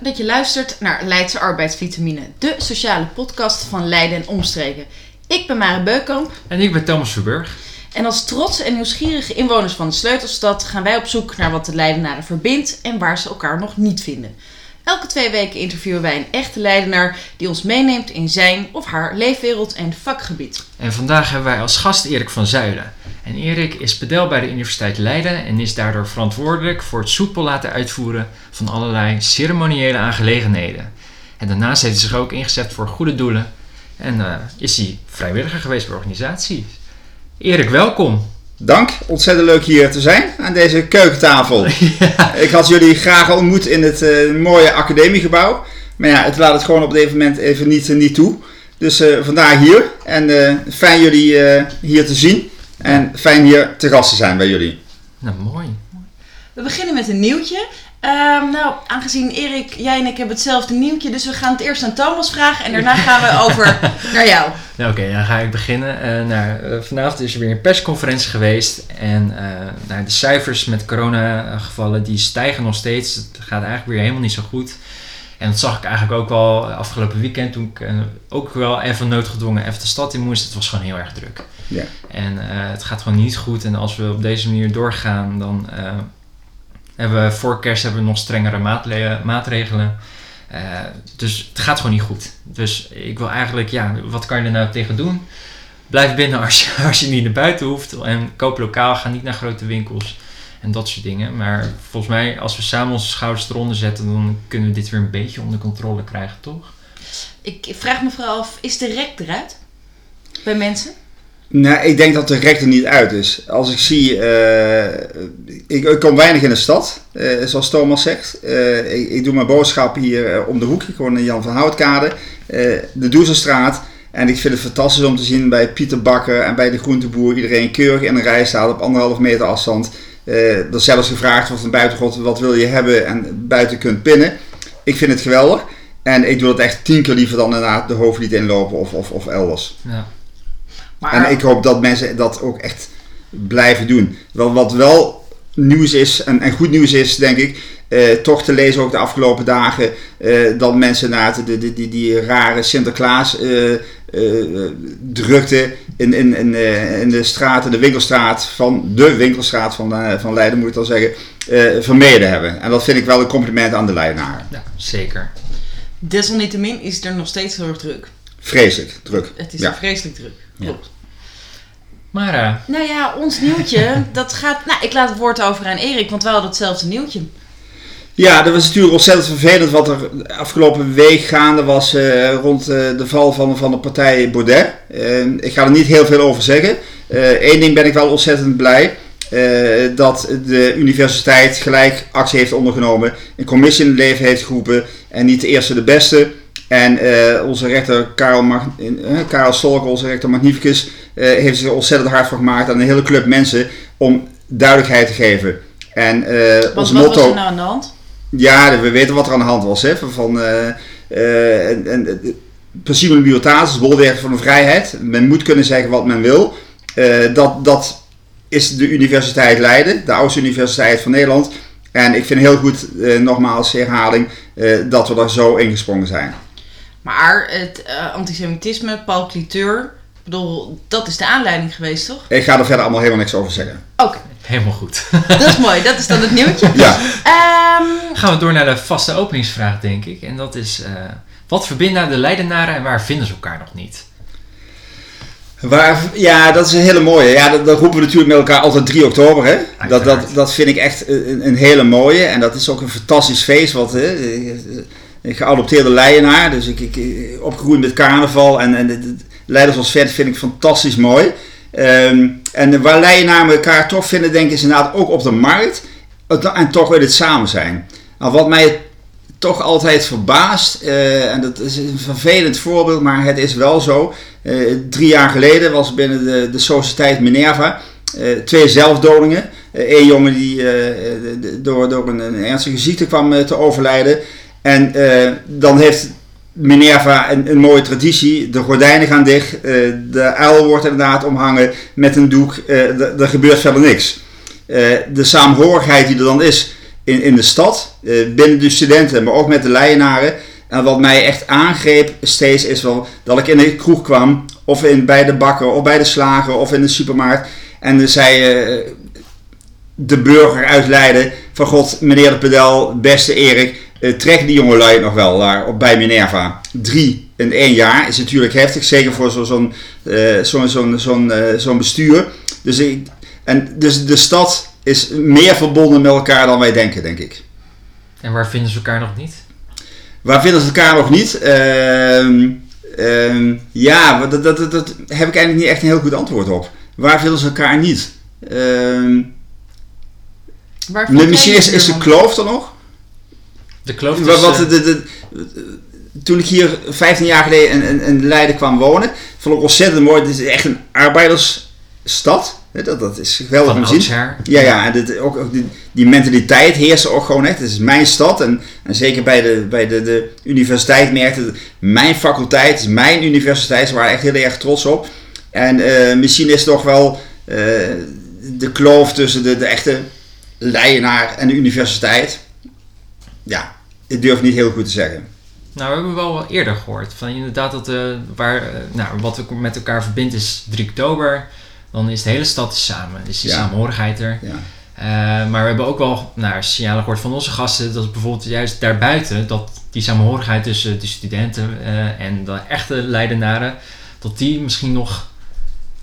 dat je luistert naar Leidse Arbeidsvitamine, de sociale podcast van Leiden en Omstreken. Ik ben Mare Beukamp. En ik ben Thomas Verburg. En als trotse en nieuwsgierige inwoners van de Sleutelstad gaan wij op zoek naar wat de Leidenaren verbindt en waar ze elkaar nog niet vinden. Elke twee weken interviewen wij een echte Leidenaar die ons meeneemt in zijn of haar leefwereld en vakgebied. En vandaag hebben wij als gast Erik van Zuilen. En Erik is pedel bij de Universiteit Leiden en is daardoor verantwoordelijk voor het soepel laten uitvoeren van allerlei ceremoniële aangelegenheden. En daarnaast heeft hij zich ook ingezet voor goede doelen en uh, is hij vrijwilliger geweest bij organisaties. Erik, welkom. Dank, ontzettend leuk hier te zijn aan deze keukentafel. Ja. Ik had jullie graag ontmoet in het uh, mooie academiegebouw. Maar ja, het laat het gewoon op dit moment even niet, niet toe. Dus uh, vandaar hier. En fijn jullie hier te zien. En fijn hier te gast te zijn bij jullie. Nou, mooi. We beginnen met een nieuwtje. Um, nou, aangezien Erik, jij en ik hebben hetzelfde nieuwtje, dus we gaan het eerst aan Thomas vragen en daarna gaan we over naar jou. Nou, Oké, okay, dan ga ik beginnen. Uh, nou, uh, vanavond is er weer een persconferentie geweest en uh, nou, de cijfers met coronagevallen die stijgen nog steeds. Het gaat eigenlijk weer helemaal niet zo goed. En dat zag ik eigenlijk ook wel afgelopen weekend toen ik ook wel even noodgedwongen even de stad in moest. Het was gewoon heel erg druk. Ja. En het gaat gewoon niet goed en als we op deze manier doorgaan, dan hebben we, voor kerst hebben we nog strengere maatregelen. Uh, dus het gaat gewoon niet goed. Dus ik wil eigenlijk, ja, wat kan je er nou tegen doen? Blijf binnen als je, als je niet naar buiten hoeft. En koop lokaal, ga niet naar grote winkels. En dat soort dingen. Maar volgens mij, als we samen onze schouders eronder zetten, dan kunnen we dit weer een beetje onder controle krijgen, toch? Ik vraag me vooral af, is de rek eruit? Bij mensen? Nou, ik denk dat de rechter niet uit is. Als ik zie, uh, ik, ik, kom weinig in de stad, uh, zoals Thomas zegt. Uh, ik, ik, doe mijn boodschap hier om de hoek, ik woon in Jan van Houtkade, de Doezelstraat. En ik vind het fantastisch om te zien bij Pieter Bakker en bij de groenteboer iedereen keurig in een rij staat op anderhalf meter afstand. Er zelfs gevraagd wordt van buitengod, wat wil je hebben en buiten kunt pinnen. Ik vind het geweldig. En ik doe dat echt tien keer liever dan inderdaad de hoofdlied inlopen of, of, of elders. Ja. Maar... En ik hoop dat mensen dat ook echt blijven doen. Wel, wat wel nieuws is, en, en goed nieuws is, denk ik, uh, toch te lezen ook de afgelopen dagen, uh, dat mensen naar de, de, die, die rare Sinterklaas uh, drukte in, in, in, in de straat, de winkelstraat van de winkelstraat van, van Leiden, moet ik dan zeggen, vermeden hebben. En dat vind ik wel een compliment aan de Leidenaren. Ja, zeker. Desalniettemin is er nog steeds heel erg druk. Vreselijk druk. Het is ja. vreselijk druk. Klopt. Maar. Uh... Nou ja, ons nieuwtje, dat gaat. Nou, ik laat het woord over aan Erik, want wij hadden hetzelfde nieuwtje. Ja, dat was natuurlijk ontzettend vervelend wat er afgelopen week gaande was uh, rond uh, de val van, van de partij Baudet. Uh, ik ga er niet heel veel over zeggen. Eén ding ben ik wel ontzettend blij. dat de universiteit gelijk actie heeft ondergenomen, een commissie in het leven heeft geroepen en niet de eerste de beste. En uh, onze rechter Karel, Mag uh, Karel Stolk, onze rechter Magnificus, uh, heeft zich ontzettend hard voor gemaakt aan een hele club mensen om duidelijkheid te geven. En wat, ons wat motto, was er nou aan de hand? Ja, we weten wat er aan de hand was. Hè, van, en, en, principe libertatis, bolwerk van de vrijheid. Men moet kunnen zeggen wat men wil. dat, dat is de Universiteit Leiden, de oudste universiteit van Nederland. En ik vind heel goed, nogmaals herhaling, dat we daar zo ingesprongen zijn. Maar het uh, antisemitisme, Paul Cliteur, bedoel, dat is de aanleiding geweest, toch? Ik ga er verder allemaal helemaal niks over zeggen. Oké. Helemaal goed. Dat is mooi, dat is dan het nieuwtje. ja. Um, Gaan we door naar de vaste openingsvraag, denk ik. En dat is, uh, wat verbindt nou de Leidenaren en waar vinden ze elkaar nog niet? Waar, ja, dat is een hele mooie. Ja, dat, dat roepen we natuurlijk met elkaar altijd 3 oktober. Hè? Dat, dat, dat vind ik echt een, een, hele mooie. En dat is ook een fantastisch feest. Wat, hè, een geadopteerde Leidenaar. Dus ik, ik opgegroeid met carnaval. En, en de, Leiders als vet vind ik fantastisch mooi. Um, en waar Leidenaren elkaar toch vinden, denk ik, is inderdaad ook op de markt. En toch weer het samen zijn. Nou, wat mij toch altijd verbaast, uh, en dat is een vervelend voorbeeld, maar het is wel zo. Uh, drie jaar geleden was binnen de, de sociëteit Minerva uh, twee zelfdodingen. Eén jongen die door, door een, een, ernstige ziekte kwam te overlijden. En dan heeft Minerva een, een, mooie traditie. De gordijnen gaan dicht. Uh, de uil wordt inderdaad omhangen met een doek. Uh, er gebeurt verder niks. de saamhorigheid die er dan is, in, in de stad, eh, binnen de studenten, maar ook met de Leidenaren. En wat mij echt aangreep steeds is wel dat ik in de kroeg kwam, of in, bij de bakker, of bij de slager, of in de supermarkt. En dan zei eh, de burger uit Leiden van god, meneer de Pedel, beste Erik, trek die jongelui nog wel daar op, bij Minerva. Drie in één jaar is natuurlijk heftig, zeker voor zo'n uh, zo'n zo'n zo'n zo'n bestuur. Dus, ik, en, dus de stad is meer verbonden met elkaar dan wij denken, denk ik. En waar vinden ze elkaar nog niet? Waar vinden ze elkaar nog niet? Uh, uh, ja, dat, dat, dat, dat, heb ik eigenlijk niet echt een heel goed antwoord op. Waar vinden ze elkaar niet? Uh, misschien is, is de kloof er nog. De kloof. Wat, wat, de, de, toen ik hier 15 jaar geleden in, in, in Leiden kwam wonen, vond ik ontzettend mooi. Het is echt een arbeidersstad. Dat, dat is geweldig om te zien. Ja, ja, en dit, ook, ook die, die, mentaliteit heerst ook gewoon echt. Het is mijn stad en, en zeker bij de, bij de, de universiteit merkte het, mijn faculteit, mijn universiteit, ze waren echt heel erg trots op. En uh, misschien is toch wel uh, de kloof tussen de, de echte Leidenaar en de universiteit. Ja, ik durf niet heel goed te zeggen. Nou, we hebben wel eerder gehoord. Van inderdaad dat uh, waar, nou, wat we met elkaar verbindt is 3 oktober dan is de hele stad samen. Is die ja. samenhorigheid er. Ja. Uh, maar we hebben ook wel nou, signalen gehoord van onze gasten dat bijvoorbeeld juist daarbuiten dat die samenhorigheid tussen de studenten en de echte Leidenaren, dat die misschien nog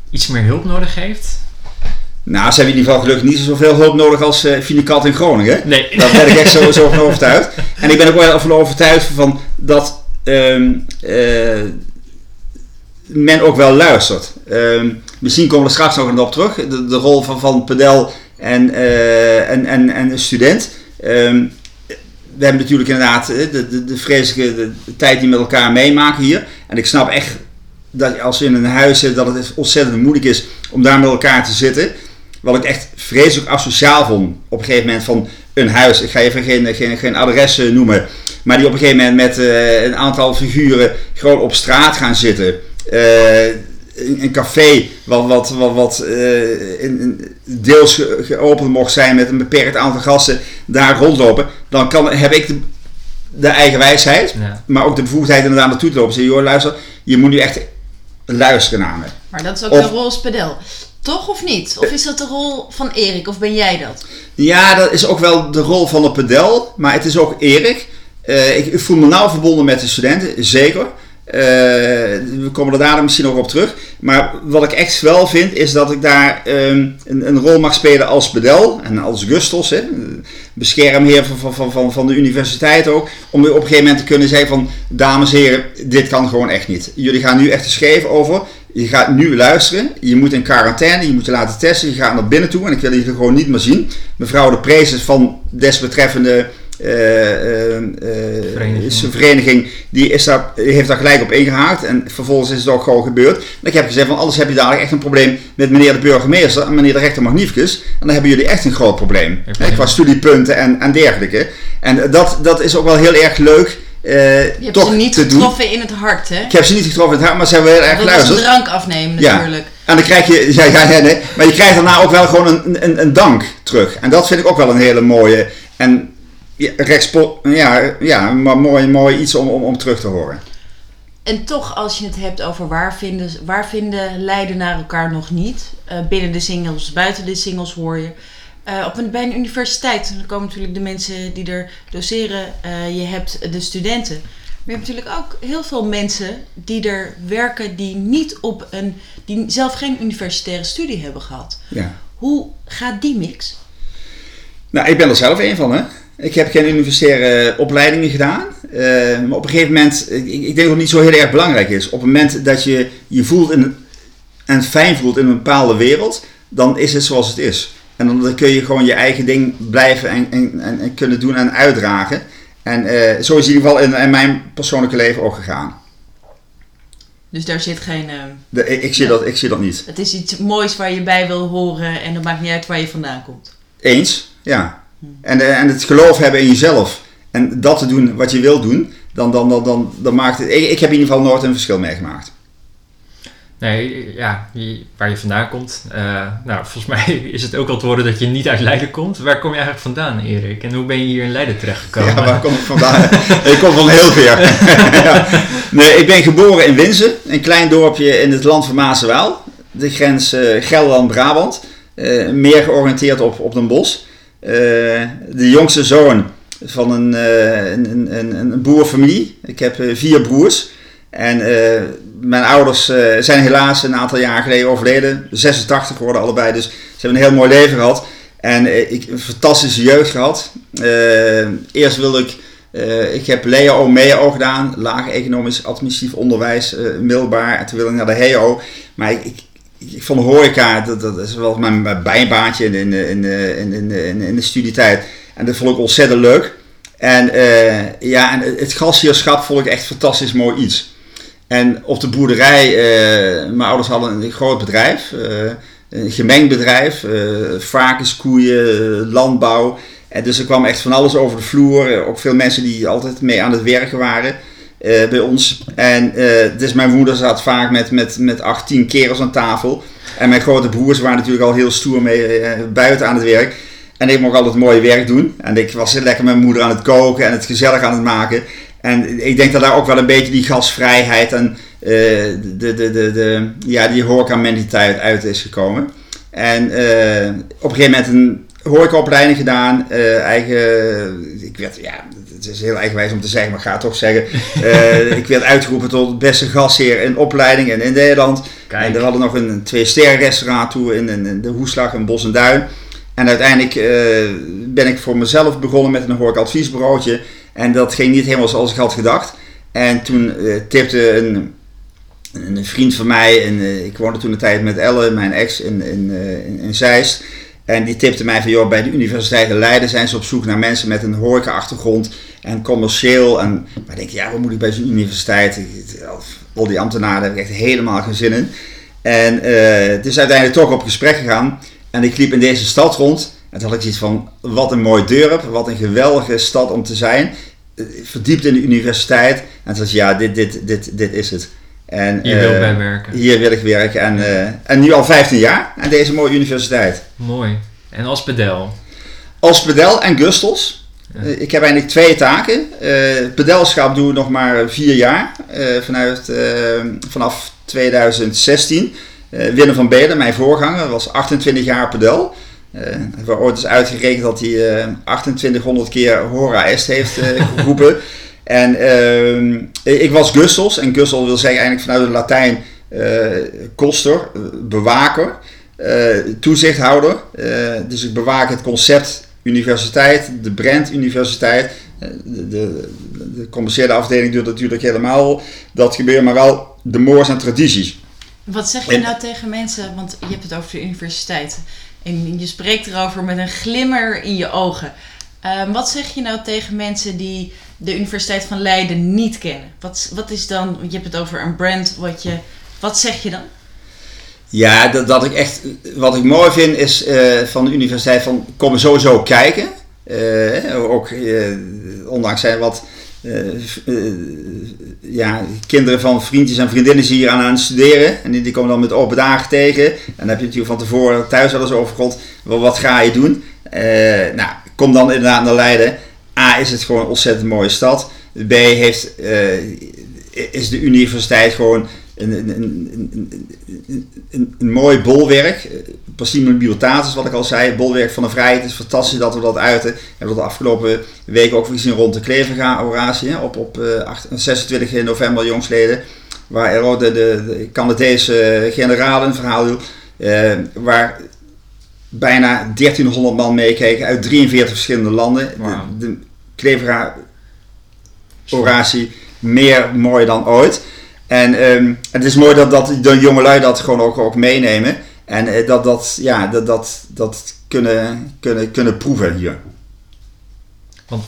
iets meer hulp nodig heeft. Nou, ze hebben in ieder geval gelukkig niet zoveel hulp nodig als uh, Finekat in Groningen. Nee. Daar ben ik echt zo, zo van overtuigd. En ik ben ook wel van overtuigd van dat um, men ook wel luistert. Um, misschien komen we er straks nog op terug. De, de rol van, van Pedel en, uh, en, en, en een student. Um, we hebben natuurlijk inderdaad de, de, de vreselijke de, de tijd die met elkaar meemaken hier. En ik snap echt dat als je in een huis zit, dat het ontzettend moeilijk is om daar met elkaar te zitten. Wat ik echt vreselijk asociaal vond op een gegeven moment van een huis. Ik ga even geen, geen, geen adres noemen. Maar die op een gegeven moment met uh, een aantal figuren gewoon op straat gaan zitten. Uh, een café wat, wat, wat, wat uh, in, deels geopend mocht zijn met een beperkt aantal gasten daar rondlopen, dan kan, heb ik de, de eigen wijsheid, ja. maar ook de bevoegdheid inderdaad naartoe te lopen. Zeg, joh, luister, je moet nu echt luisteren naar me. Maar dat is ook of, de rol spedel. Toch of niet? Of is dat de rol van Erik? Of ben jij dat? Ja, dat is ook wel de rol van de pedel. Maar het is ook Erik. Uh, ik, ik, voel me nauw verbonden met de studenten, zeker. Uh, we komen er daar misschien nog op terug. Maar wat ik echt wel vind, is dat ik daar um, een, een, rol mag spelen als bedel en als Gustos, hè, beschermheer van, van, van, van de universiteit ook. Om op een gegeven moment te kunnen zeggen van, dames en heren, dit kan gewoon echt niet. Jullie gaan nu echt te scheef over. Je gaat nu luisteren. Je moet in quarantaine, je moet je laten testen. Je gaat naar binnen toe en ik wil je gewoon niet meer zien. Mevrouw de prezes van desbetreffende uh, uh, vereniging. vereniging, die is daar, heeft daar gelijk op ingehaakt. En vervolgens is het ook gewoon gebeurd. En ik heb gezegd van alles heb je dadelijk echt een probleem met meneer de burgemeester en meneer de rechter magnificus. En dan hebben jullie echt een groot probleem. Qua studiepunten en, en dergelijke. En dat, dat is ook wel heel erg leuk. Uh, je hebt toch ze niet getroffen doen. in het hart, hè? Ik heb ze niet getroffen in het hart, maar ze hebben heel erg geluisterd. Dat is een drank afnemen natuurlijk. Ja. En dan krijg je, ja, ja, ja, nee, maar je krijgt daarna ook wel gewoon een, een, een dank terug. En dat vind ik ook wel een hele mooie. En ja, rechtspo ja, ja maar mooi, mooi iets om, om, om terug te horen. En toch, als je het hebt over waar vinden, waar vinden Leidenaren elkaar nog niet, uh, binnen de singles, buiten de singles hoor je. Uh, op een, bij een universiteit, dan komen natuurlijk de mensen die er doseren, uh, je hebt de studenten. Maar je hebt natuurlijk ook heel veel mensen die er werken die niet op een, die zelf geen universitaire studie hebben gehad. Ja. Hoe gaat die mix? Nou, ik ben er zelf een van, hè. Ik heb geen universitaire opleidingen gedaan. Uh, maar op een gegeven moment, ik, ik, denk dat het niet zo heel erg belangrijk is. Op het moment dat je je voelt in, en fijn voelt in een bepaalde wereld, dan is het zoals het is. En dan kun je gewoon je eigen ding blijven en, en, en kunnen doen en uitdragen. En uh, zo is in ieder geval in, in, mijn persoonlijke leven ook gegaan. Dus daar zit geen. Uh, De, ik, ik, zie ja. dat, ik zie dat niet. Het is iets moois waar je bij wil horen en het maakt niet uit waar je vandaan komt. Eens, ja. En, eh, en het geloof hebben in jezelf. En dat te doen wat je wil doen. Dan, dan, dan, dan, dan maakt het. Ik, ik heb in ieder geval nooit een verschil meegemaakt. Nee, ja, waar je vandaan komt. Uh, nou, volgens mij is het ook al te horen dat je niet uit Leiden komt. Waar kom je eigenlijk vandaan, Erik? En hoe ben je hier in Leiden terechtgekomen? Ja, waar kom ik vandaan? ik kom van heel ver. Nee, ik ben geboren in Winsen, een klein dorpje in het land van Maasewel. De grens uh, Gelderland-Brabant. Uh, meer georiënteerd op, op Bosch. de jongste zoon van een, een, een, een boerfamilie. Ik heb vier broers. En mijn ouders uh, zijn helaas een aantal jaar geleden overleden. 86 geworden allebei, dus ze hebben een heel mooi leven gehad. En uh, ik een fantastische jeugd gehad. Uh, eerst wilde ik, ik heb LEO, MEO gedaan, laag economisch administratief onderwijs, middelbaar. En toen wilde ik naar de HEO. Maar ik, ik, ik vond horeca, dat, dat is wel mijn, mijn bijbaantje in, in, in, in, de studietijd. En dat vond ik ontzettend leuk. En ja, en het gastheerschap vond ik echt fantastisch mooi iets. En op de boerderij, uh, mijn ouders hadden een groot bedrijf, uh, een gemengd bedrijf, uh, varkens, koeien, landbouw. En dus er kwam echt van alles over de vloer. Ook veel mensen die altijd mee aan het werken waren bij ons. En dus mijn moeder zat vaak met, met, met 18 kerels aan tafel. En mijn grote broers waren natuurlijk al heel stoer mee buiten aan het werk. En ik mocht altijd mooi werk doen. En ik was lekker met mijn moeder aan het koken en het gezellig aan het maken. En ik denk dat daar ook wel een beetje die gasvrijheid en uh, de, de, de, de, ja, die horeca-mentaliteit uit is gekomen. En uh, op een gegeven moment een horecaopleiding gedaan. Uh, eigen, ik werd, ja, het is heel eigenwijs om te zeggen, maar ik ga het toch zeggen. ik werd uitgeroepen tot beste gastheer in opleiding in, in Nederland. Kijk. En we hadden nog een twee-sterren restaurant toe in, in, de Hoeslag in Bos en Duin. En uiteindelijk ben ik voor mezelf begonnen met een horeca-adviesbureautje. En dat ging niet helemaal zoals ik had gedacht. En toen uh, tipte een, een, vriend van mij, en uh, ik woonde toen de tijd met Elle, mijn ex, in, uh, in, in Zeist. En die tipte mij van, joh, bij de Universiteit in Leiden zijn ze op zoek naar mensen met een horeca-achtergrond en commercieel. En maar ik denk, ja, wat moet ik bij zo'n universiteit? Al die ambtenaren, heb ik echt helemaal geen zin in. En het is uiteindelijk toch op gesprek gegaan. En ik liep in deze stad rond. En toen had ik zoiets van, wat een mooi dorp, wat een geweldige stad om te zijn. Eh, verdiept in de universiteit. En toen dacht ja, dit, dit, dit, dit is het. En, hier wil uh, werken. Hier wil ik werken. En, uh, en nu al 15 jaar aan deze mooie universiteit. Mooi. En als pedel? Als pedel en Gustels. Ja. ik heb eigenlijk twee taken. pedelschap doe ik nog maar vier jaar. vanuit, vanaf 2016. Willem van Beden, mijn voorganger, was 28 jaar pedel. Uh, we hebben ooit eens uitgerekend dat hij uh, eh, 2800 keer Hora Est heeft uh, geroepen. en uh, ik was Gustels. En Gustel wil zeggen eigenlijk vanuit het Latijn koster, bewaker, toezichthouder. dus ik bewaak het concept universiteit, de brand universiteit. De, de, de, commerciële afdeling doet natuurlijk helemaal dat gebeuren, maar wel de moors en tradities. Wat zeg je nou tegen mensen, want je hebt het over de universiteit. En je spreekt erover met een glimmer in je ogen. Um, wat zeg je nou tegen mensen die de Universiteit van Leiden niet kennen? Wat, wat is dan, je hebt het over een brand, wat, je, wat zeg je dan? Ja, dat, dat ik echt, wat ik mooi vind is uh, van de universiteit van kom sowieso kijken. Uh, ook uh, ondanks zijn wat ja, kinderen van vriendjes en vriendinnen hier aan, aan het studeren. En die, komen dan met open dagen tegen. En dan heb je natuurlijk van tevoren thuis wel eens over God, wat, ga je doen? Uh, nou, kom dan inderdaad naar Leiden. A, is het gewoon een ontzettend mooie stad. B, heeft, is de universiteit gewoon een, een, een, een, een mooi bolwerk. Passimo Bibliotatis, wat ik al zei, bolwerk van de vrijheid. Het is fantastisch dat we dat uiten. We hebben dat de afgelopen weken ook gezien rond de Kleverga-oratie op, op uh, 26 november jongsleden. Waar er de, de, de Canadese generaal een verhaal hield. Uh, waar bijna 1300 man meekeken uit 43 verschillende landen. Wow. De, de Kleverga-oratie meer mooi dan ooit. En um, het is mooi dat, dat de jongelui dat gewoon ook, ook meenemen. En uh, dat, dat, ja, dat, dat, dat kunnen, kunnen, kunnen proeven hier. Want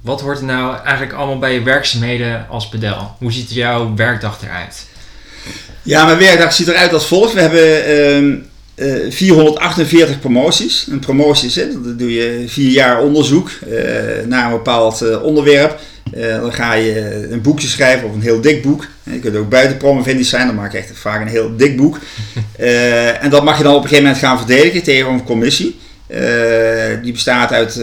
wat hoort er nou eigenlijk allemaal bij je werkzaamheden als pedel? Hoe ziet jouw werkdag eruit? Ja, mijn werkdag ziet eruit als volgt. We hebben uh, uh, 448 promoties. Een promotie is, hè, dat doe je vier jaar onderzoek uh, naar een bepaald onderwerp. Dan ga je een boekje schrijven of een heel dik boek. Je kunt ook buiten promovendi zijn, dan maak je echt vaak een heel dik boek. en dat mag je dan op een gegeven moment gaan verdedigen tegen een commissie. die bestaat uit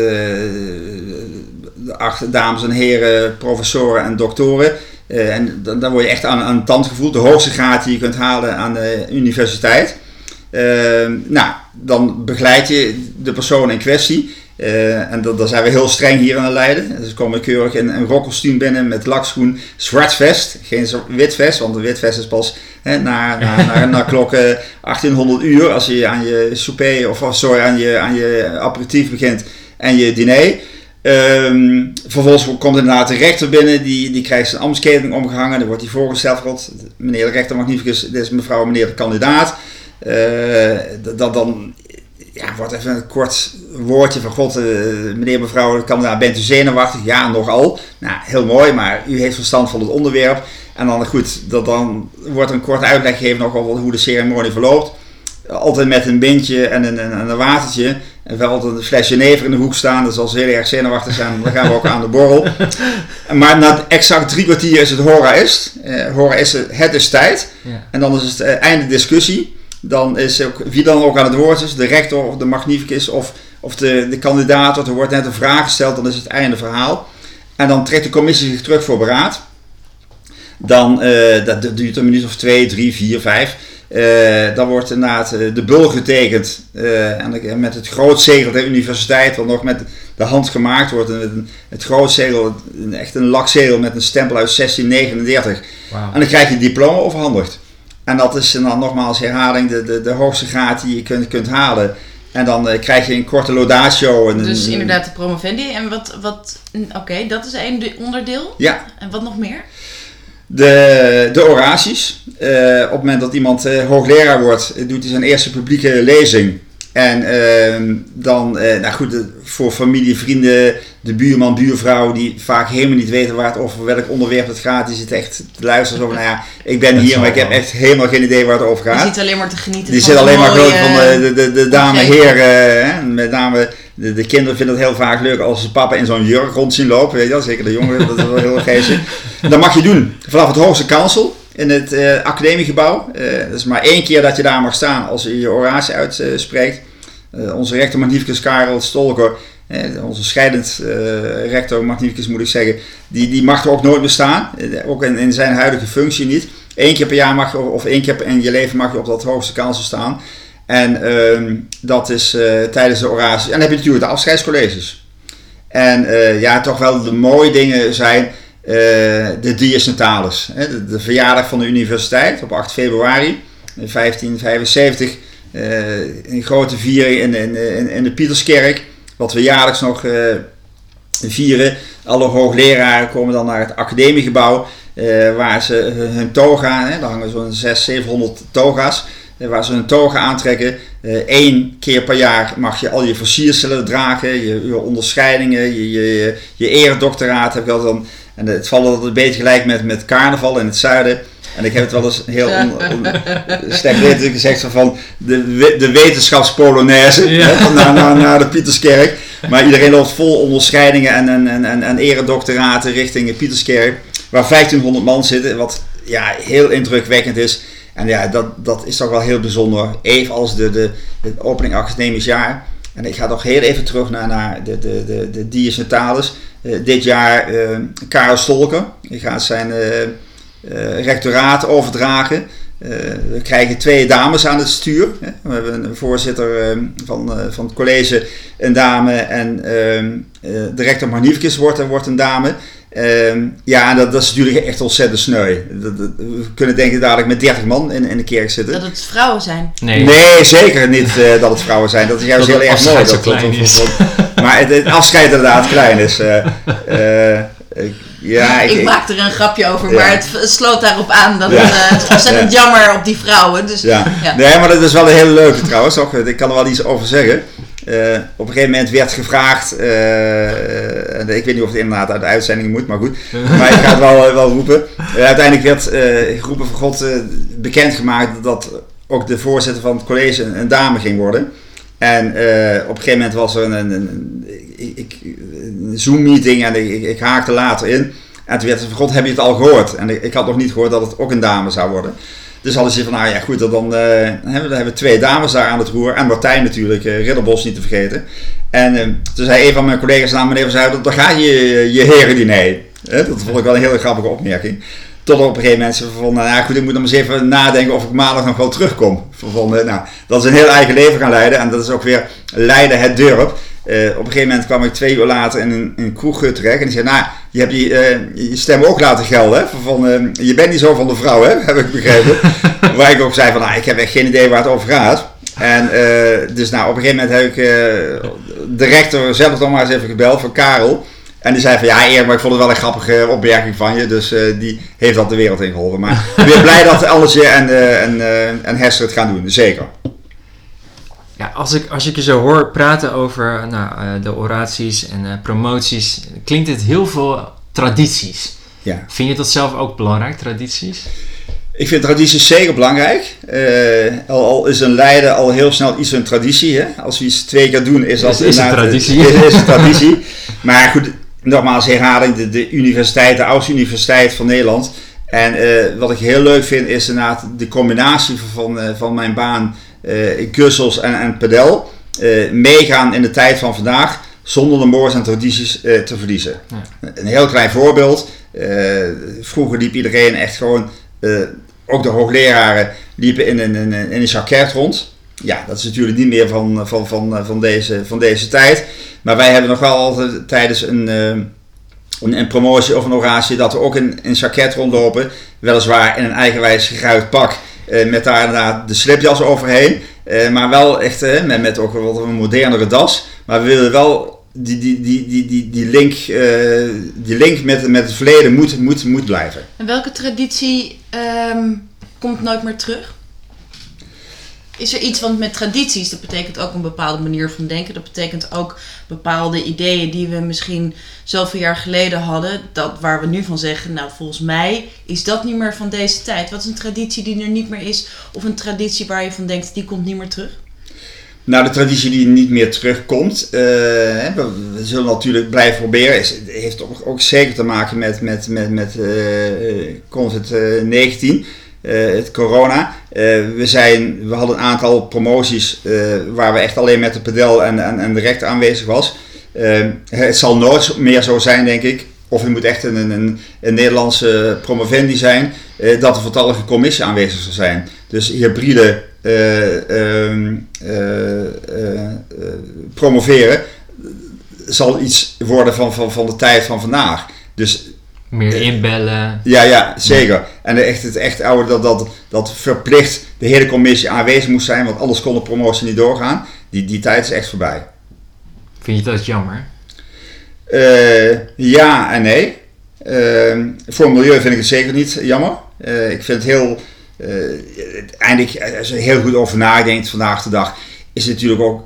acht dames en heren, professoren en doktoren. en dan, dan, word je echt aan, aan het tand gevoeld. De hoogste graad die je kunt halen aan de universiteit. nou, dan begeleid je de persoon in kwestie. Uh, en dan zijn we heel streng hier aan Leiden. Dus komen keurig in een rockkostuum binnen met lakschoen, zwart vest. Geen wit vest, want een wit vest is pas hè, na, na, na, na klok 1800 uur. Als je aan je souper of sorry, aan je, aan je aperitief begint en je diner. Um, vervolgens komt inderdaad de rechter binnen, die, die krijgt zijn ambtsketting omgehangen. Dan wordt hij voorgesteld, meneer de rechter magnificus, dit is mevrouw meneer de kandidaat. Uh, dat, dan ja, wordt even een kort woordje van God, uh, meneer, mevrouw, bent u zenuwachtig? Ja, nogal. Nou, heel mooi, maar u heeft verstand van het onderwerp. En dan goed, dat dan wordt een kort uitleg gegeven nog over hoe de ceremonie verloopt. Altijd met een bindje en een, een, een watertje. En wel altijd een flesje never in de hoek staan. Dus als we heel erg zenuwachtig zijn, dan gaan we ook aan de borrel. Maar na exact drie kwartier is het hora is. Uh, hora is het is tijd. Ja. En dan is het uh, einde discussie dan is ook, wie dan ook aan het woord is, de rector of de magnificus of, of de, de kandidaat, er wordt net een vraag gesteld, dan is het einde verhaal. En dan trekt de commissie zich terug voor beraad. Dan, uh, dat duurt een minuut of twee, drie, vier, vijf. Uh, dan wordt inderdaad uh, de bul getekend uh, en met het grootzegel der universiteit, wat nog met de hand gemaakt wordt. En het grootzegel, echt een lakzegel met een stempel uit 1639. Wow. En dan krijg je diploma overhandigd. En dat is dan nogmaals herhaling de, de, de hoogste graad die je kunt, kunt halen. En dan uh, krijg je een korte laudatio. En dus inderdaad de promovendi. En wat, wat oké, dat is één onderdeel. Ja. En wat nog meer? De, de oraties. Uh, op het moment dat iemand uh, hoogleraar wordt, doet hij zijn eerste publieke lezing. En uh, dan, uh, nou goed, voor familie, vrienden, de buurman, buurvrouw, die vaak helemaal niet weten waar het over welk onderwerp het gaat, die zit echt te luisteren. Zo van, nou ja, ik ben hier, maar ik heb echt helemaal geen idee waar het over gaat. Die zit alleen maar te genieten. Die zit alleen maar groot van de, de, de, dame, heren, met name de, de, kinderen vinden het heel vaak leuk als ze papa in zo'n jurk rond zien lopen, weet je wel, zeker de jongeren, dat is wel heel geestig. Dat mag je doen vanaf het hoogste kansel in het uh, academiegebouw. Uh, dat is maar één keer dat je daar mag staan als je je oratie uitspreekt. Uh, onze rector magnificus Karel Stolker, onze scheidend rector magnificus moet ik zeggen, die, die mag er ook nooit meer staan. ook in, in zijn huidige functie niet. Eén keer per jaar mag je, of één keer in je leven mag je op dat hoogste kansel staan. En uh, dat is tijdens de oratie. En dan heb je natuurlijk de afscheidscolleges. En ja, toch wel de mooie dingen zijn de dies natalis. Hè, de, de, verjaardag van de universiteit op 8 februari 1575. een grote viering in, in, in, de Pieterskerk. Wat we jaarlijks nog vieren. Alle hoogleraren komen dan naar het academiegebouw. waar ze hun toga, daar hangen zo'n 600, 700 toga's waar ze hun toga aantrekken. Eén eh, keer per jaar mag je al je versierselen dragen, je, je onderscheidingen, je, je, je eredoctoraat heb je al dan. En het valt altijd een beetje gelijk met, met carnaval in het zuiden. En ik heb het wel eens heel on, on, gezegd van de, de wetenschapspolonaise ja. naar, naar, naar de Pieterskerk. Maar iedereen loopt vol onderscheidingen en, en, en, en eredoctoraten richting Pieterskerk. Waar 1500 man zitten, wat ja, heel indrukwekkend is. En ja, dat, dat is toch wel heel bijzonder. Even als de, de, de opening academisch jaar. En ik ga toch heel even terug naar, naar de, de, de, de Dies Natalis. Uh, dit jaar uh, Karel Stolker. Die gaat zijn uh, rectoraat overdragen. we krijgen twee dames aan het stuur. Hè. We hebben een voorzitter van, van het college, een dame. En ehm, de rector Magnificus wordt, wordt een dame. Um, ja, dat, dat, is natuurlijk echt ontzettend sneu. Dat, dat, we kunnen denken dadelijk met 30 man in, in de kerk zitten. Dat het vrouwen zijn. Nee, nee zeker niet uh, dat het vrouwen zijn. Dat is juist heel erg mooi. Dat, klein is. maar het, het, afscheid inderdaad klein is. Uh, uh, ja, ik, ik, maak er een grapje over, maar het, sloot daarop aan dat ja. het is ontzettend jammer op die vrouwen. Dus, ja. Nee, maar dat is wel een hele leuke trouwens. Ook, ik kan er wel iets over zeggen. Uh, op een gegeven moment werd gevraagd, uh, ik weet niet of het inderdaad uit de uitzending moet, maar goed, maar ik ga het wel, wel roepen. Uh, uiteindelijk werd geroepen van God bekendgemaakt dat ook de voorzitter van het college een, een dame ging worden. En op een gegeven moment was er een, een, een, een Zoom-meeting en ik, ik, haakte later in. En toen werd ze van, god, heb je het al gehoord? En ik, ik had nog niet gehoord dat het ook een dame zou worden. Dus hadden ze van, nou ja, goed, dan, dan, hebben, we, twee dames daar aan het roer. En Martijn natuurlijk, Ridderbos niet te vergeten. En toen zei een van mijn collega's, nou meneer Van Zuiden, dan ga je je herendiner. Dat vond ik wel een hele grappige opmerking. Tot op een gegeven moment van, nou goed, ik moet nog eens even nadenken of ik maandag nog wel terugkom. Van, nou, dat is een heel eigen leven gaan leiden. En dat is ook weer Leiden het dorp. Uh, op een gegeven moment kwam ik twee uur later in een, een kroeg terecht. En die zei, nou, je hebt je, uh, je stem ook laten gelden. Hè? Van, uh, je bent niet zo van de vrouw, hè? heb ik begrepen. waar ik ook zei van, nou, ik heb echt geen idee waar het over gaat. En dus nou, op een gegeven moment heb ik de rector zelf nog maar eens even gebeld van Karel. En die zei van ja, eer, maar ik vond het wel een grappige opmerking van je. Dus die heeft dat de wereld in geholpen. Maar ik ben blij dat Allesje en, en, en Hester het gaan doen, zeker. Ja, als ik, als ik je zo hoor praten over nou, de oraties en promoties, klinkt het heel veel tradities. Ja. Vind je dat zelf ook belangrijk, tradities? Ik vind tradities zeker belangrijk. al, al, is een leider al heel snel iets een traditie. Hè? Als we iets twee keer doen, is dat is, een traditie. Is, is een traditie. maar goed, nogmaals herhaling, de, de universiteit, de oudste universiteit van Nederland. En uh, wat ik heel leuk vind is inderdaad de combinatie van, uh, van mijn baan kussels en, en pedel. meegaan in de tijd van vandaag zonder de moors en tradities te verliezen. Ja. Een heel klein voorbeeld. vroeger liep iedereen echt gewoon, ook de hoogleraren liepen in een, in, in een jacket rond. Ja, dat is natuurlijk niet meer van, van, van, van, deze, van deze tijd. Maar wij hebben nog wel altijd tijdens een, een, een, promotie of een oratie dat we ook in een jacket rondlopen. Weliswaar in een eigenwijs geruit pak. Uh, met daar de slipjas overheen. Uh, maar wel echt met, met ook wat een modernere das. Maar we willen wel die, die, die, die, die, die link, die link met, met het verleden moet, moet, moet blijven. En welke traditie um, komt nooit meer terug? Is er iets, want met tradities, dat betekent ook een bepaalde manier van denken. Dat betekent ook bepaalde ideeën die we misschien zoveel jaar geleden hadden. Dat waar we nu van zeggen, nou volgens mij is dat niet meer van deze tijd. Wat is een traditie die er niet meer is? Of een traditie waar je van denkt, die komt niet meer terug? Nou, de traditie die niet meer terugkomt, uh, we, zullen natuurlijk blijven proberen, is, heeft ook, ook zeker te maken met, met, met, met uh, COVID-19. Eh, het corona. Eh, we, zijn, we hadden een aantal promoties eh, waar we echt alleen met de pedel en, en, en de rechter aanwezig was. het zal nooit meer zo zijn, denk ik. Of het moet echt een, een, een Nederlandse promovendi zijn, dat er voltallige commissie aanwezig zal zijn. Dus hybride ehm, promoveren zal iets worden van, van, van de tijd van vandaag. Dus meer inbellen. Ja, ja, zeker. En echt, het echt oude dat, dat, dat verplicht de hele commissie aanwezig moest zijn, want anders kon de promotie niet doorgaan. Die, die tijd is echt voorbij. Vind je dat jammer? Uh, ja en nee. Uh, voor het milieu vind ik het zeker niet jammer. Uh, ik vind het heel. eindelijk, als je heel goed over nadenkt vandaag de dag, is het natuurlijk ook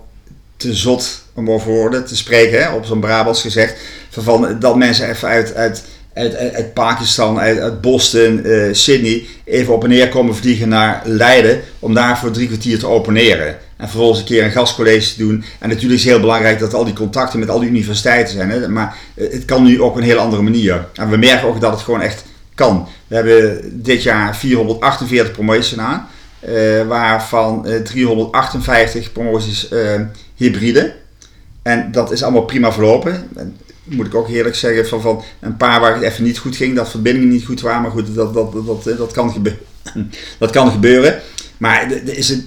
te zot om over woorden te spreken, hè, op zo'n Brabants gezegd. Van, dat mensen even uit, uit uit, Pakistan, uit, Boston, uh, Sydney, even op en neer komen vliegen naar Leiden om daar voor drie kwartier te openeren. En vervolgens een keer een gastcollege te doen. En natuurlijk is het heel belangrijk dat al die contacten met al die universiteiten zijn. Hè? Maar eh, het kan nu op een heel andere manier. En we merken ook dat het gewoon echt kan. We hebben dit jaar 448 promoties gedaan. Uh, waarvan uh, 358 promoties hybride. En dat is allemaal prima verlopen moet ik ook eerlijk zeggen, van, van een paar waar het even niet goed ging, dat verbindingen niet goed waren. Maar goed, dat, dat, dat, dat, dat, kan, gebeuren. dat kan gebeuren. Maar is het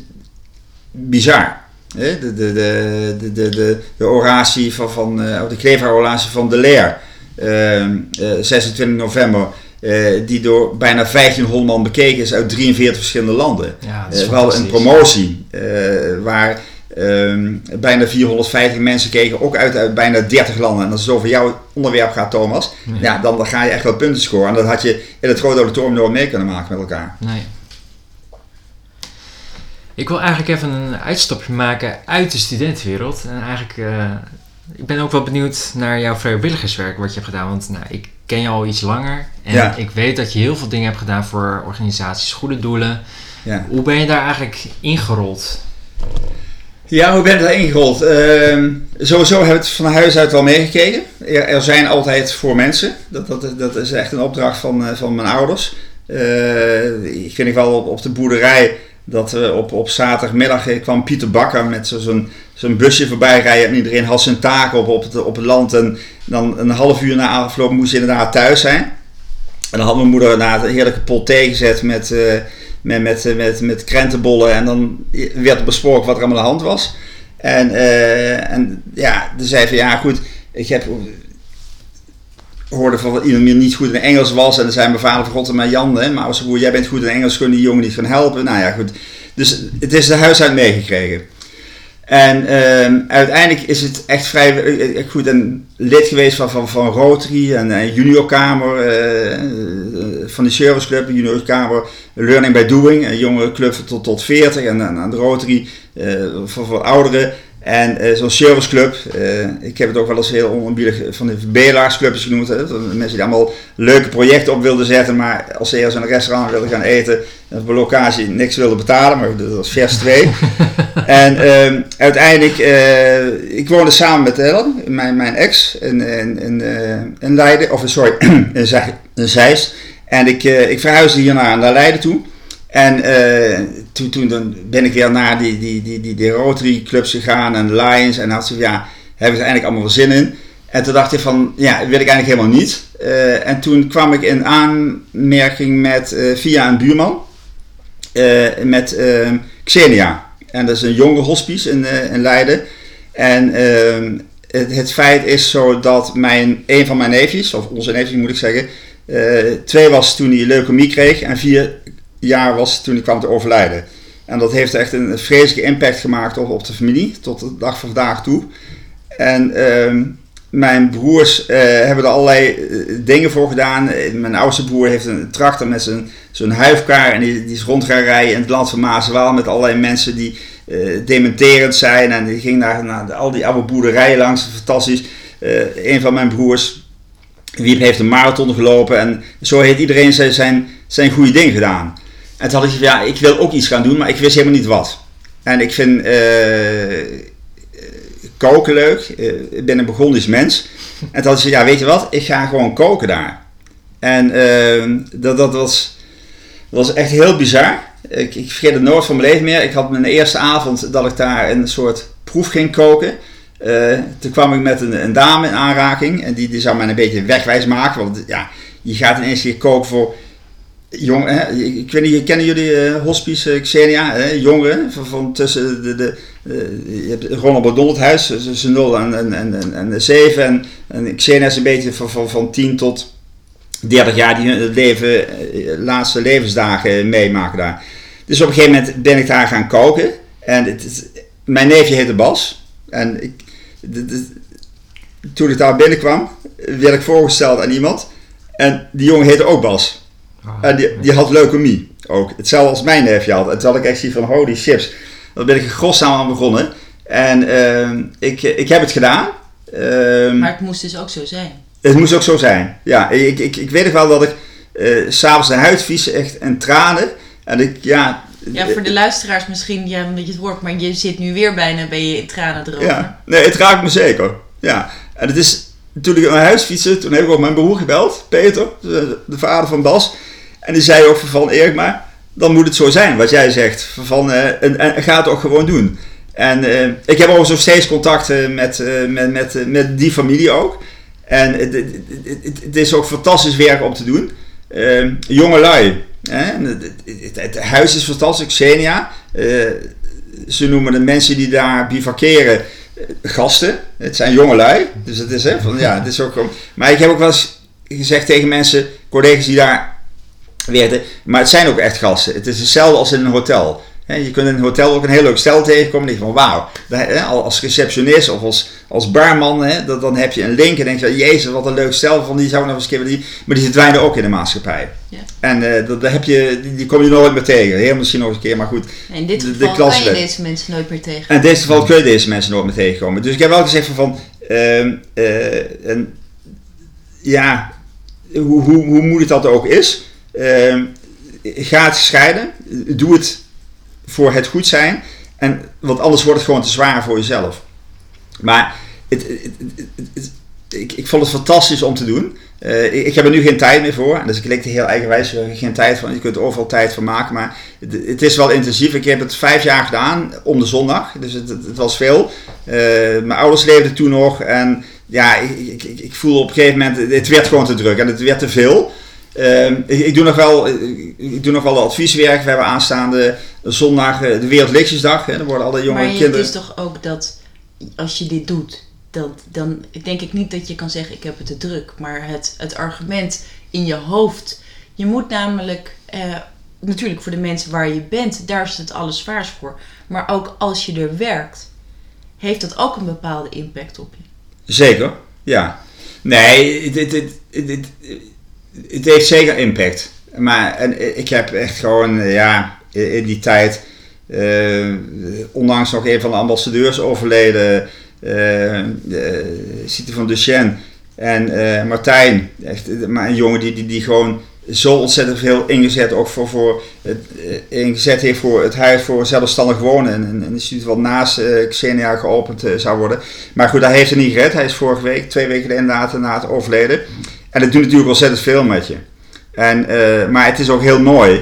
bizar. De, de, de, de, de, de, oratie van, van uh, de Cleva-oratie van de Leer, uh, uh, 26 november, uh, die door bijna 1500 man bekeken is uit 43 verschillende landen. Ja, dat is wel een promotie waar Ehm, bijna 450 mensen keken, ook uit, uit bijna 30 landen. En als het over jouw onderwerp gaat, Thomas, ja. dan, dan ga je echt wel punten scoren. En dat had je in het grote auditorium nooit mee kunnen maken met elkaar. Nee. Ik wil eigenlijk even een uitstapje maken uit de studentenwereld. En eigenlijk, uh, ik ben ook wel benieuwd naar jouw vrijwilligerswerk, wat je hebt gedaan. Want nou, ik ken je al iets langer. En ik weet dat je heel veel dingen hebt gedaan voor organisaties, goede doelen. Ja. Hoe ben je daar eigenlijk ingerold? Ja, hoe ben ik daar ingerold? Uh, sowieso heb ik het van huis uit wel meegekregen. Er, zijn altijd voor mensen. Dat, dat, dat is echt een opdracht van, eh, van mijn ouders. Uh, ik vind ik wel op, op de boerderij dat we op, op zaterdagmiddag kwam Pieter Bakker met zo'n zo'n busje voorbij rijden. En iedereen had zijn taak op, op, het, op het land. En dan een half uur na afloop moest je inderdaad thuis zijn. En dan had mijn moeder na een heerlijke pot thee gezet met... met, met, met, krentenbollen. En dan werd besproken wat er allemaal aan de hand was. En, uh, en ja, toen zei van ja goed, ik heb hoorde van dat iemand niet goed in Engels was. En dan zei mijn vader van God en Jan, hè, maar als broer, jij bent goed in Engels, kun je die jongen niet gaan helpen. Nou ja, goed. Dus het is de huis uit meegekregen. En uh, uiteindelijk is het echt vrij eh, eh, goed een lid geweest van, van, van Rotary en, en juniorkamer uh, van de serviceclub, juniorkamer Learning by Doing, een jongere club tot, tot 40 en, en, de Rotary uh, voor, voor ouderen. En uh, zo'n serviceclub, uh, ik heb het ook wel eens heel onerbiedig van de belaarsclubjes genoemd. Hè, mensen die allemaal leuke projecten op wilden zetten, maar als ze eerst in een restaurant wilden gaan eten, en op een locatie niks wilden betalen, maar dat was vers 2. en uh, uiteindelijk, ik woonde samen met Ellen, mijn, mijn ex, in, in, in, in Leiden, of sorry, in, Zeist. En ik, ik verhuisde hierna naar Leiden toe. En uh, toen, toen dan ben ik weer naar die, die, die, die, die Rotary clubs gegaan en Lions. En had ze ja, hebben ze eigenlijk allemaal wel zin in. En toen dacht ik van, ja, wil ik eigenlijk helemaal niet. Uh, en toen kwam ik in aanmerking met, via een buurman, met Xenia. En dat is een jonge hospice in, in Leiden. En ehm, het, het, feit is zo dat mijn, een van mijn neefjes, of onze neefjes moet ik zeggen, twee was toen hij leukemie kreeg en vier jaar was toen ik kwam te overlijden. En dat heeft echt een vreselijke impact gemaakt op, op de familie, tot de dag van vandaag toe. En uh, mijn broers uh, hebben er allerlei uh, dingen voor gedaan. Mijn oudste broer heeft een tractor met zijn, zijn huifkar en die, die is rond gaan rijden in het land van Maaswaal met allerlei mensen die dementerend zijn. En die ging naar, naar al die oude boerderijen langs, fantastisch. een van mijn broers, Wiep heeft een marathon gelopen en zo heeft iedereen zijn, zijn, zijn goede ding gedaan. En toen had ik ja, ik wil ook iets gaan doen, maar ik wist helemaal niet wat. En ik vind uh, koken leuk. Uh, ik ben een begonnisch mens. En toen had ik ja, weet je wat, ik ga gewoon koken daar. En uh, dat, dat, was, was echt heel bizar. Ik, ik vergeet het nooit van mijn leven meer. Ik had mijn eerste avond dat ik daar een soort proef ging koken. Toen kwam ik met een, een, dame in aanraking. En die, die zou mij een beetje wegwijs maken. Want ja, je gaat ineens keer koken voor jong, hè, ik weet niet, kennen jullie uh, Hospice uh, Xenia? Hè, jongeren van, tussen de, de je hebt Ronald Bardon huis, tussen 0 en, en, en, en 7 en, en Xenia is een beetje van, van, van 10 tot 30 jaar die hun leven, laatste levensdagen meemaken daar. Dus op een gegeven moment ben ik daar gaan koken en het, mijn neefje heette Bas en ik, de, de, toen ik daar binnenkwam werd ik voorgesteld aan iemand en die jongen heette ook Bas. Ah, en die, die had leukemie ook. Hetzelfde als mijn neefje had. En toen had ik echt zoiets van, holy chips. Daar ben ik er aan begonnen. En uh, ik, ik heb het gedaan. Uh, maar het moest dus ook zo zijn. Het moest ook zo zijn. Ja, ik, ik, ik weet nog wel dat ik uh, s'avonds de huid vies echt en tranen. En ik, ja... Ja, voor de luisteraars misschien, ja, een beetje het woord, maar je zit nu weer bijna, ben je in tranen erover. Ja, nee, het raakt me zeker. Ja, en het is, toen ik naar huis fietste, toen heb ik ook mijn broer gebeld, Peter, de, de vader van Bas. En die zei ook van Erik, maar dan moet het zo zijn wat jij zegt. Van, uh, en, en, ga het ook gewoon doen. En uh, ik heb overigens nog steeds contacten met, uh, met, met, met die familie ook. En het, het, het, het, is ook fantastisch werk om te doen. Ehm, jonge lui. Het, huis is fantastisch, Xenia. ze noemen de mensen die daar bivakeren gasten. Het zijn jonge lui. Dus het is, hè, van, ja, het is ook. Maar ik heb ook wel eens gezegd tegen mensen, collega's die daar maar het zijn ook echt gasten. Het is hetzelfde als in een hotel. Je kunt in een hotel ook een heel leuk stel tegenkomen. En denk van wauw, als receptionist of als, als barman, dan heb je een link en denk je, jezus wat een leuk stel van die zou nog eens keer die, maar die verdwijnen ook in de maatschappij. Ja. En uh, dat, heb je, die, kom je nooit meer tegen. Heel misschien nog een keer, maar goed. In dit geval de, kan je deze mensen nooit meer tegen. En in dit geval kun je deze mensen nooit meer tegenkomen. Dus ik heb wel gezegd van, van uh, uh, en, ja, hoe, hoe, hoe moeilijk dat ook is. Uh, ga het scheiden. Doe het voor het goed zijn. En, want anders wordt het gewoon te zwaar voor jezelf. Maar het, ik, ik vond het fantastisch om te doen. Uh, ik, heb er nu geen tijd meer voor. Dus ik klinkt heel eigenwijs, er geen tijd van. Je kunt er overal tijd van maken. Maar het, het, is wel intensief. Ik heb het vijf jaar gedaan om de zondag. Dus het, het was veel. Uh, mijn ouders leefden toen nog. En ja, ik, ik, ik voel op een gegeven moment, het werd gewoon te druk en het werd te veel. Uh, ik, doe nog wel, ik doe nog wel advieswerk. We hebben aanstaande zondag de Wereldlichtjesdag. Dan worden alle jonge maar kinderen. Maar het is toch ook dat als je dit doet, dat, dan denk ik niet dat je kan zeggen ik heb het te druk. Maar het, het argument in je hoofd. Je moet namelijk, eh, natuurlijk voor de mensen waar je bent, daar is het alles zwaars voor. Maar ook als je er werkt, heeft dat ook een bepaalde impact op je. Zeker, ja. Nee, het, het, het, het heeft zeker impact. Maar en, ik heb echt gewoon, eh, ja, in die tijd, uh, onlangs nog een van de ambassadeurs overleden, uh, Cite van Duchenne en Martijn. Echt, maar een jongen die, die, die gewoon zo ontzettend veel ingezet, ook voor, voor het, ingezet heeft voor het huis voor zelfstandig wonen. En een instituut wat naast Xenia geopend zou worden. Maar goed, dat heeft hij niet gered. Hij is vorige week, twee weken inderdaad, na het overleden. En dat doet natuurlijk ontzettend veel met je. En, maar het is ook heel mooi.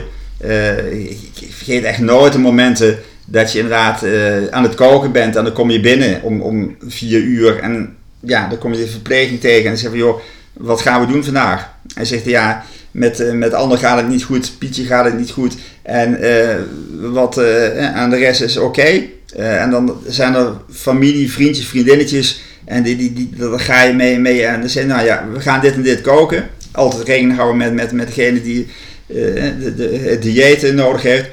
ik vergeet echt nooit de momenten dat je inderdaad uh, aan het koken bent en dan kom je binnen om, om vier uur en ja, dan kom je de verpleging tegen en zeg je joh, wat gaan we doen vandaag? Hij zegt ja, met, met Ander gaat het niet goed, Pietje gaat het niet goed en wat aan de rest is oké. en dan zijn er familie, vriendjes, vriendinnetjes en die, die, die, daar ga je mee, mee en dan zeg je nou ja, we gaan dit en dit koken. Altijd rekening houden met, met, met degene die de, de, het dieet nodig heeft.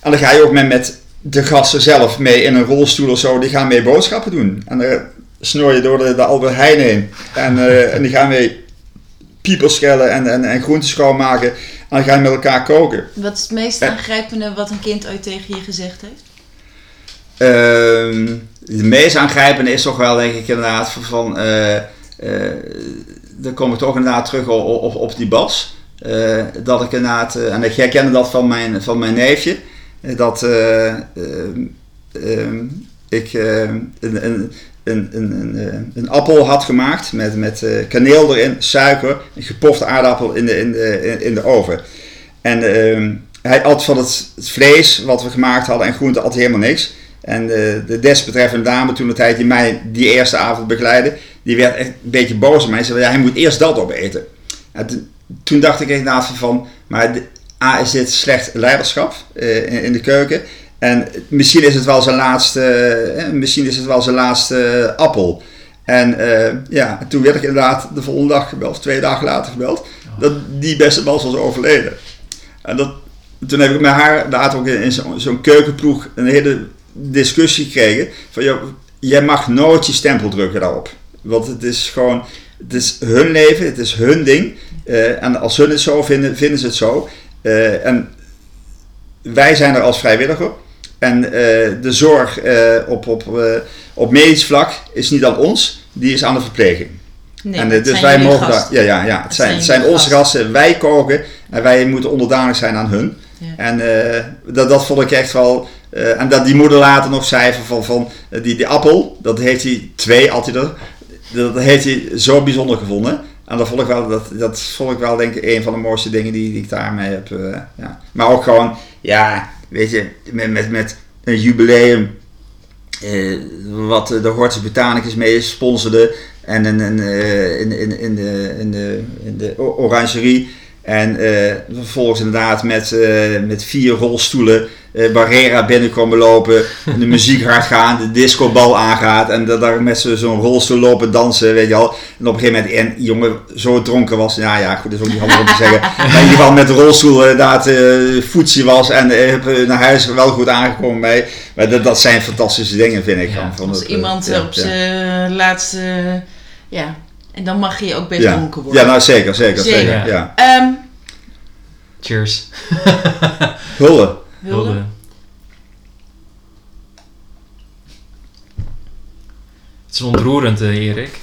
En dan ga je ook met, met de gasten zelf mee in een rolstoel of zo, die gaan mee boodschappen doen. En dan snoor je door de, de Albert Heijn heen. En, uh, en die gaan mee piepers schellen en, en, en groenten schoonmaken. En dan gaan je met elkaar koken. Wat is het meest aangrijpende wat een kind ooit tegen je gezegd heeft? Uh, het meest aangrijpende is toch wel, denk ik, inderdaad van... Uh, dan kom ik toch inderdaad terug op, op, op die bas. dat ik inderdaad, en ik herkende dat van mijn, van mijn neefje dat uh, ik een, een, een, een, een, appel had gemaakt met, met kaneel erin, suiker, een gepofte aardappel in de, in de, in de oven. En ehm, hij at van het, vlees wat we gemaakt hadden en groente at helemaal niks. En de, de desbetreffende dame toen de tijd die mij die eerste avond begeleidde, die werd echt een beetje boos op mij. Ze zei, ja, hij moet eerst dat opeten. En toen dacht ik inderdaad van, maar A, is dit slecht leiderschap uh, in, de keuken. En misschien is het wel zijn laatste, uh, misschien is het wel zijn laatste appel. En uh, ja, toen werd ik inderdaad de volgende dag gebeld, twee dagen later gebeld, dat die beste bas was overleden. En dat, toen heb ik met haar daar ook in zo'n zo keukenploeg een hele discussie gekregen. Van jij mag nooit je stempel drukken daarop. Want het is gewoon, het is hun leven, het is hun ding. en als hun het zo vinden, vinden ze het zo. Uh, en wij zijn er als vrijwilliger. En uh, de zorg op, op, op medisch vlak is niet aan ons, die is aan de verpleging. Nee, en, dus wij mogen daar. Ja, ja, ja. Het, het zijn, zijn, het zijn onze gasten, wij koken en wij moeten onderdanig zijn aan hun. Ja. En dat, dat vond ik echt wel. En dat die moeder later nog zei van, van die, die appel, dat heeft hij twee, altijd er. Dat heeft hij zo bijzonder gevonden. En dat vond ik wel, dat, dat vond ik wel denk ik een van de mooiste dingen die, die ik daarmee heb. Uh, ja. Maar ook gewoon, ja, weet je, met, met, met een jubileum. Wat de Hortus Botanicus mee sponsorde. En in, in, in, in, in, de, in, de, in de orangerie. En vervolgens inderdaad met, met vier rolstoelen uh, Barrera binnenkomen lopen, de muziek hard gaan, de discobal aangaat en dat daar met zo'n rolstoel lopen dansen, weet je al. En op een gegeven moment een jongen zo dronken was, nou ja, goed, dat is ook niet handig om te zeggen. Maar in ieder geval met de rolstoel inderdaad uh, voetsie was en uh, naar huis wel goed aangekomen bij. Maar dat, dat zijn fantastische dingen, vind ik. Ja, van als het, iemand ja, op zijn laatste, ja, en dan mag je ook best dronken worden. Ja, nou zeker, zeker, zeker, zeker ja. Um, Cheers. Hulde. Hulde. Het is ontroerend, uh, Erik.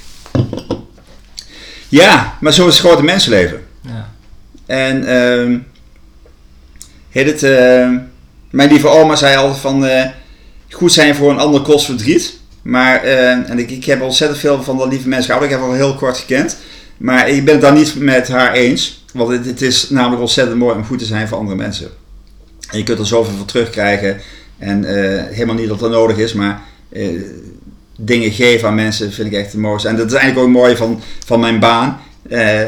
Ja, maar zo is het grote mensenleven. Ja. En uh, heet het, uh, mijn lieve oma zei altijd van, uh, goed zijn voor een ander kost verdriet. Maar, eh, en ik, ik heb ontzettend veel van dat lieve mensen gehouden. Ik heb haar heel kort gekend. Maar ik ben het daar niet met haar eens. Want het, het is namelijk ontzettend mooi om goed te zijn voor andere mensen. En je kunt er zoveel voor terugkrijgen. En eh, helemaal niet dat dat nodig is, maar eh, dingen geven aan mensen vind ik echt het mooiste. En dat is eigenlijk ook mooi van, van mijn baan. Eh,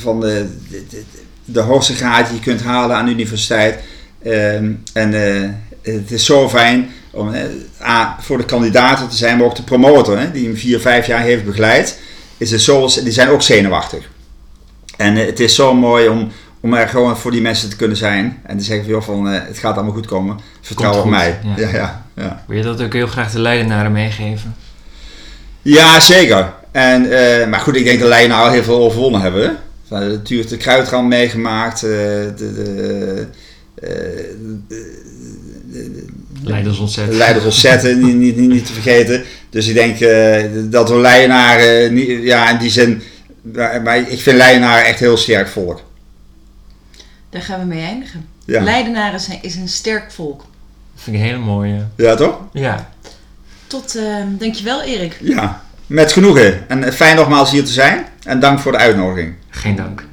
van de, de, de, hoogste graad die je kunt halen aan de universiteit. Ehm, en het is zo fijn om voor de kandidaten te zijn, maar ook de promotor, hè, die hem vier, vijf jaar heeft begeleid. Is het zo, die zijn ook zenuwachtig. En het is zo mooi om, om er gewoon voor die mensen te kunnen zijn. En te zeggen van, joh, van eh, het gaat allemaal goed komen. Vertrouw Komt op goed, mij. ja. Ja, ja, ja. Wil je dat ook heel graag de leidenaren meegeven? Ja, zeker. En, eh, maar goed, ik denk dat Leiden al heel veel overwonnen hebben. Natuurlijk de kruidrand meegemaakt. eh, de, de, eh, de- Leiders ontzettend. Leiders ontzetten, niet, niet, niet, niet te vergeten. Dus ik denk eh, dat we Leidenaren, ja, in die zin, maar, maar ik vind Leidenaren echt heel sterk volk. Daar gaan we mee eindigen. Ja, Leidenaren zijn, is een sterk volk. vind ik een hele mooie. ja toch? Ja. Tot, eh, dankjewel Erik. Ja, met genoegen. En fijn nogmaals hier te zijn. En dank voor de uitnodiging. Geen dank.